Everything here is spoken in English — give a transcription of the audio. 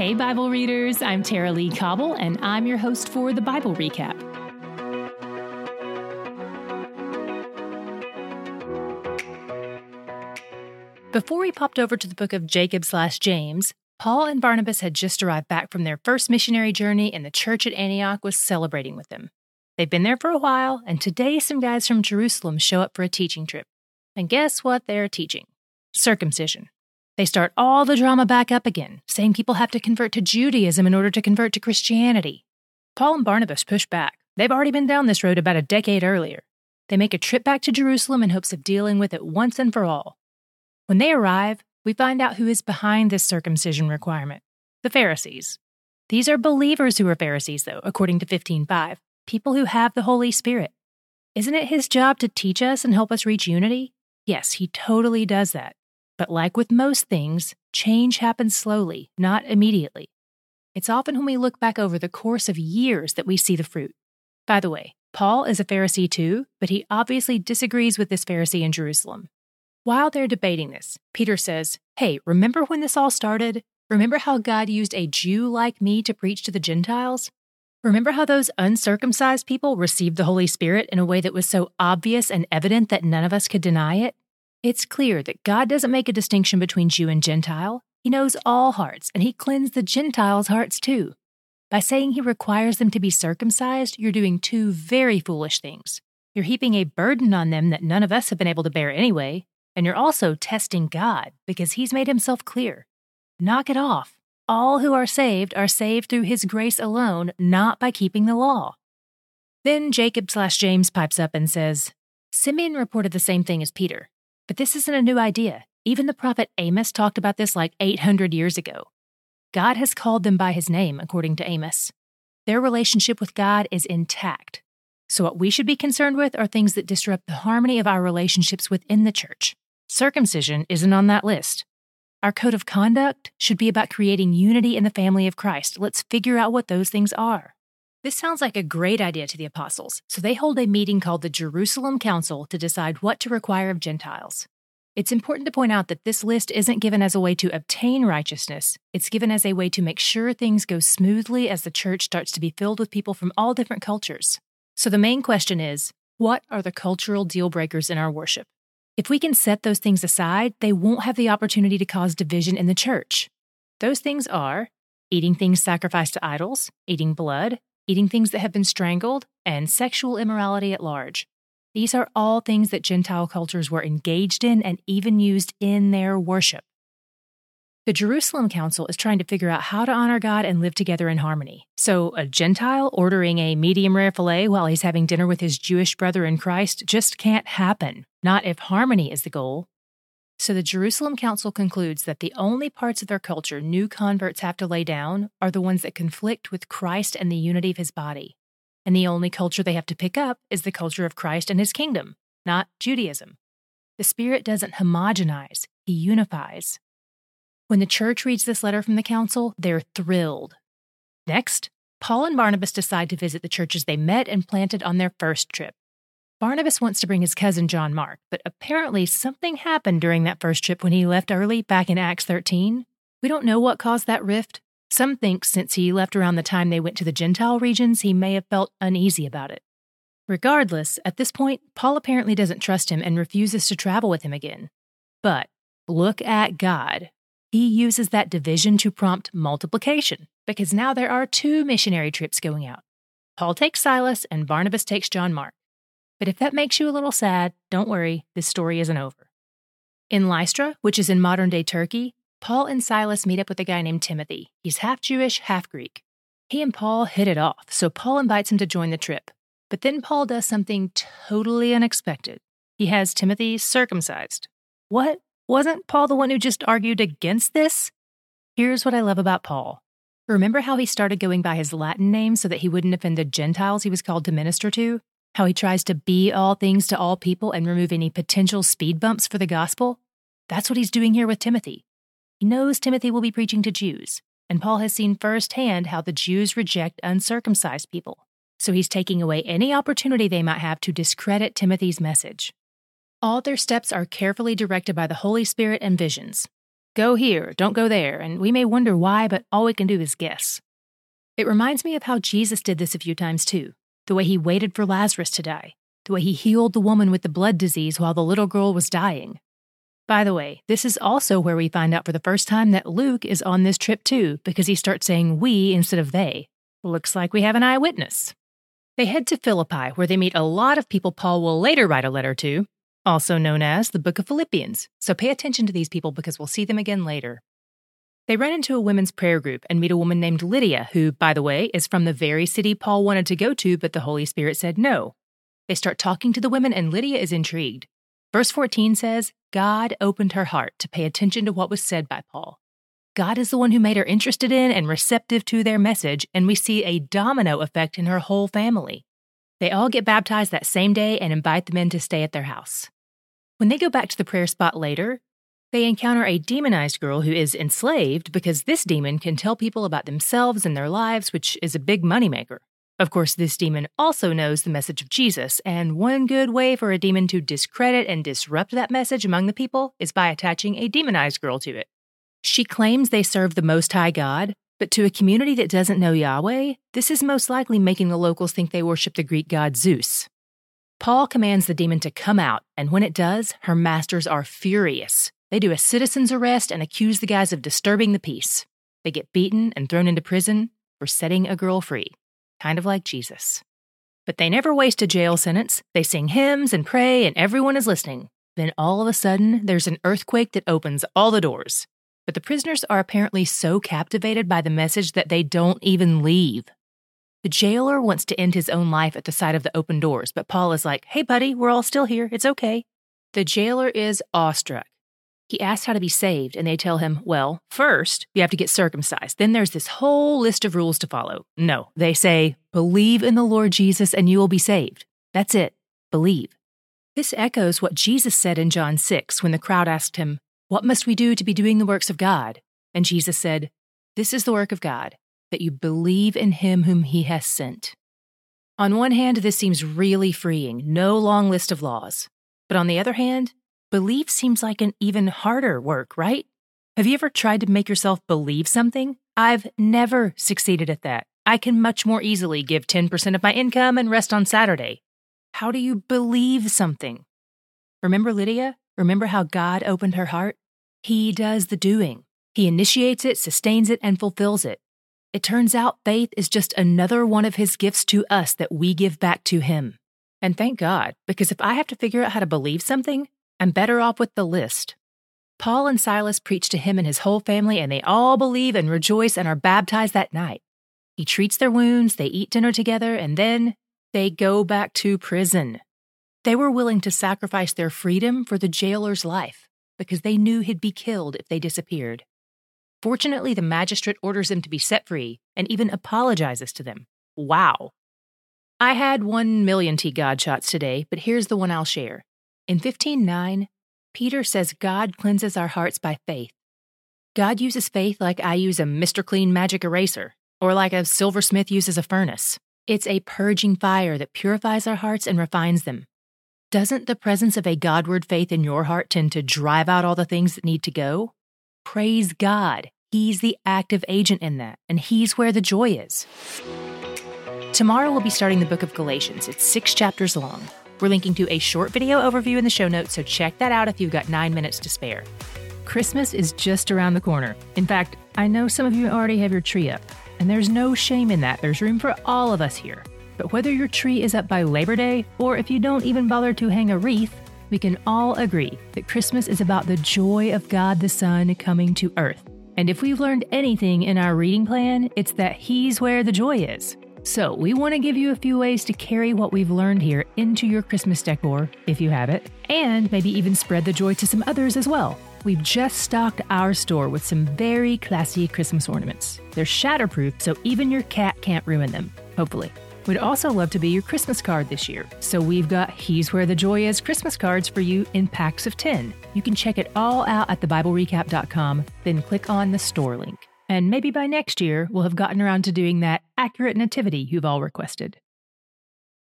Hey, Bible readers, I'm Tara-Leigh Cobble, and I'm your host for the Bible Recap. Before we popped over to the book of Jacob slash James, Paul and Barnabas had just arrived back from their first missionary journey, and the church at Antioch was celebrating with them. They've been there for a while, and today some guys from Jerusalem show up for a teaching trip. And guess what they're teaching? Circumcision. They start all the drama back up again, saying people have to convert to Judaism in order to convert to Christianity. Paul and Barnabas push back. They've already been down this road about a decade earlier. They make a trip back to Jerusalem in hopes of dealing with it once and for all. When they arrive, we find out who is behind this circumcision requirement the Pharisees. These are believers who are Pharisees, though, according to 15.5, people who have the Holy Spirit. Isn't it his job to teach us and help us reach unity? Yes, he totally does that. But like with most things, change happens slowly, not immediately. It's often when we look back over the course of years that we see the fruit. By the way, Paul is a Pharisee too, but he obviously disagrees with this Pharisee in Jerusalem. While they're debating this, Peter says, Hey, remember when this all started? Remember how God used a Jew like me to preach to the Gentiles? Remember how those uncircumcised people received the Holy Spirit in a way that was so obvious and evident that none of us could deny it? It's clear that God doesn't make a distinction between Jew and Gentile. He knows all hearts, and He cleansed the Gentiles' hearts too. By saying He requires them to be circumcised, you're doing two very foolish things. You're heaping a burden on them that none of us have been able to bear anyway, and you're also testing God because He's made Himself clear. Knock it off. All who are saved are saved through His grace alone, not by keeping the law. Then Jacob slash James pipes up and says, Simeon reported the same thing as Peter, but this isn't a new idea. Even the prophet Amos talked about this like 800 years ago. God has called them by his name, according to Amos. Their relationship with God is intact. So, what we should be concerned with are things that disrupt the harmony of our relationships within the church. Circumcision isn't on that list. Our code of conduct should be about creating unity in the family of Christ. Let's figure out what those things are. This sounds like a great idea to the apostles, so they hold a meeting called the Jerusalem Council to decide what to require of Gentiles. It's important to point out that this list isn't given as a way to obtain righteousness, it's given as a way to make sure things go smoothly as the church starts to be filled with people from all different cultures. So the main question is what are the cultural deal breakers in our worship? If we can set those things aside, they won't have the opportunity to cause division in the church. Those things are eating things sacrificed to idols, eating blood, eating things that have been strangled, and sexual immorality at large. These are all things that Gentile cultures were engaged in and even used in their worship. The Jerusalem Council is trying to figure out how to honor God and live together in harmony. So, a Gentile ordering a medium rare filet while he's having dinner with his Jewish brother in Christ just can't happen, not if harmony is the goal. So, the Jerusalem Council concludes that the only parts of their culture new converts have to lay down are the ones that conflict with Christ and the unity of his body. And the only culture they have to pick up is the culture of Christ and his kingdom, not Judaism. The Spirit doesn't homogenize, he unifies. When the church reads this letter from the council, they're thrilled. Next, Paul and Barnabas decide to visit the churches they met and planted on their first trip. Barnabas wants to bring his cousin John Mark, but apparently something happened during that first trip when he left early back in Acts 13. We don't know what caused that rift. Some think since he left around the time they went to the Gentile regions, he may have felt uneasy about it. Regardless, at this point, Paul apparently doesn't trust him and refuses to travel with him again. But look at God he uses that division to prompt multiplication, because now there are two missionary trips going out. Paul takes Silas and Barnabas takes John Mark. But if that makes you a little sad, don't worry, this story isn't over. In Lystra, which is in modern day Turkey, Paul and Silas meet up with a guy named Timothy. He's half Jewish, half Greek. He and Paul hit it off, so Paul invites him to join the trip. But then Paul does something totally unexpected. He has Timothy circumcised. What? Wasn't Paul the one who just argued against this? Here's what I love about Paul. Remember how he started going by his Latin name so that he wouldn't offend the Gentiles he was called to minister to? How he tries to be all things to all people and remove any potential speed bumps for the gospel? That's what he's doing here with Timothy. He knows Timothy will be preaching to Jews, and Paul has seen firsthand how the Jews reject uncircumcised people. So he's taking away any opportunity they might have to discredit Timothy's message. All their steps are carefully directed by the Holy Spirit and visions. Go here, don't go there, and we may wonder why, but all we can do is guess. It reminds me of how Jesus did this a few times too the way he waited for Lazarus to die, the way he healed the woman with the blood disease while the little girl was dying. By the way, this is also where we find out for the first time that Luke is on this trip too, because he starts saying we instead of they. Looks like we have an eyewitness. They head to Philippi, where they meet a lot of people Paul will later write a letter to, also known as the Book of Philippians. So pay attention to these people because we'll see them again later. They run into a women's prayer group and meet a woman named Lydia, who, by the way, is from the very city Paul wanted to go to, but the Holy Spirit said no. They start talking to the women, and Lydia is intrigued. Verse 14 says, God opened her heart to pay attention to what was said by Paul. God is the one who made her interested in and receptive to their message, and we see a domino effect in her whole family. They all get baptized that same day and invite the men to stay at their house. When they go back to the prayer spot later, they encounter a demonized girl who is enslaved because this demon can tell people about themselves and their lives, which is a big moneymaker. Of course, this demon also knows the message of Jesus, and one good way for a demon to discredit and disrupt that message among the people is by attaching a demonized girl to it. She claims they serve the Most High God, but to a community that doesn't know Yahweh, this is most likely making the locals think they worship the Greek god Zeus. Paul commands the demon to come out, and when it does, her masters are furious. They do a citizen's arrest and accuse the guys of disturbing the peace. They get beaten and thrown into prison for setting a girl free, kind of like Jesus. But they never waste a jail sentence. They sing hymns and pray, and everyone is listening. Then all of a sudden, there's an earthquake that opens all the doors. But the prisoners are apparently so captivated by the message that they don't even leave. The jailer wants to end his own life at the sight of the open doors, but Paul is like, hey, buddy, we're all still here. It's okay. The jailer is awestruck. He asks how to be saved, and they tell him, well, first, you have to get circumcised. Then there's this whole list of rules to follow. No, they say, believe in the Lord Jesus and you will be saved. That's it. Believe. This echoes what Jesus said in John 6 when the crowd asked him, what must we do to be doing the works of God? And Jesus said, This is the work of God, that you believe in him whom he has sent. On one hand, this seems really freeing, no long list of laws. But on the other hand, belief seems like an even harder work, right? Have you ever tried to make yourself believe something? I've never succeeded at that. I can much more easily give 10% of my income and rest on Saturday. How do you believe something? Remember Lydia? Remember how God opened her heart? He does the doing. He initiates it, sustains it, and fulfills it. It turns out faith is just another one of his gifts to us that we give back to him. And thank God, because if I have to figure out how to believe something, I'm better off with the list. Paul and Silas preach to him and his whole family, and they all believe and rejoice and are baptized that night. He treats their wounds, they eat dinner together, and then they go back to prison. They were willing to sacrifice their freedom for the jailer's life because they knew he'd be killed if they disappeared. Fortunately, the magistrate orders them to be set free and even apologizes to them. Wow. I had one million T God shots today, but here's the one I'll share. In 15:9, Peter says God cleanses our hearts by faith. God uses faith like I use a Mr. Clean magic eraser, or like a silversmith uses a furnace. It's a purging fire that purifies our hearts and refines them. Doesn't the presence of a Godward faith in your heart tend to drive out all the things that need to go? Praise God. He's the active agent in that, and He's where the joy is. Tomorrow we'll be starting the book of Galatians. It's six chapters long. We're linking to a short video overview in the show notes, so check that out if you've got nine minutes to spare. Christmas is just around the corner. In fact, I know some of you already have your tree up, and there's no shame in that. There's room for all of us here. But whether your tree is up by Labor Day or if you don't even bother to hang a wreath, we can all agree that Christmas is about the joy of God the Son coming to earth. And if we've learned anything in our reading plan, it's that He's where the joy is. So, we want to give you a few ways to carry what we've learned here into your Christmas decor, if you have it, and maybe even spread the joy to some others as well. We've just stocked our store with some very classy Christmas ornaments. They're shatterproof, so even your cat can't ruin them, hopefully. We'd also love to be your Christmas card this year. So we've got He's Where the Joy Is Christmas cards for you in packs of 10. You can check it all out at thebiblerecap.com, then click on the store link. And maybe by next year, we'll have gotten around to doing that accurate nativity you've all requested.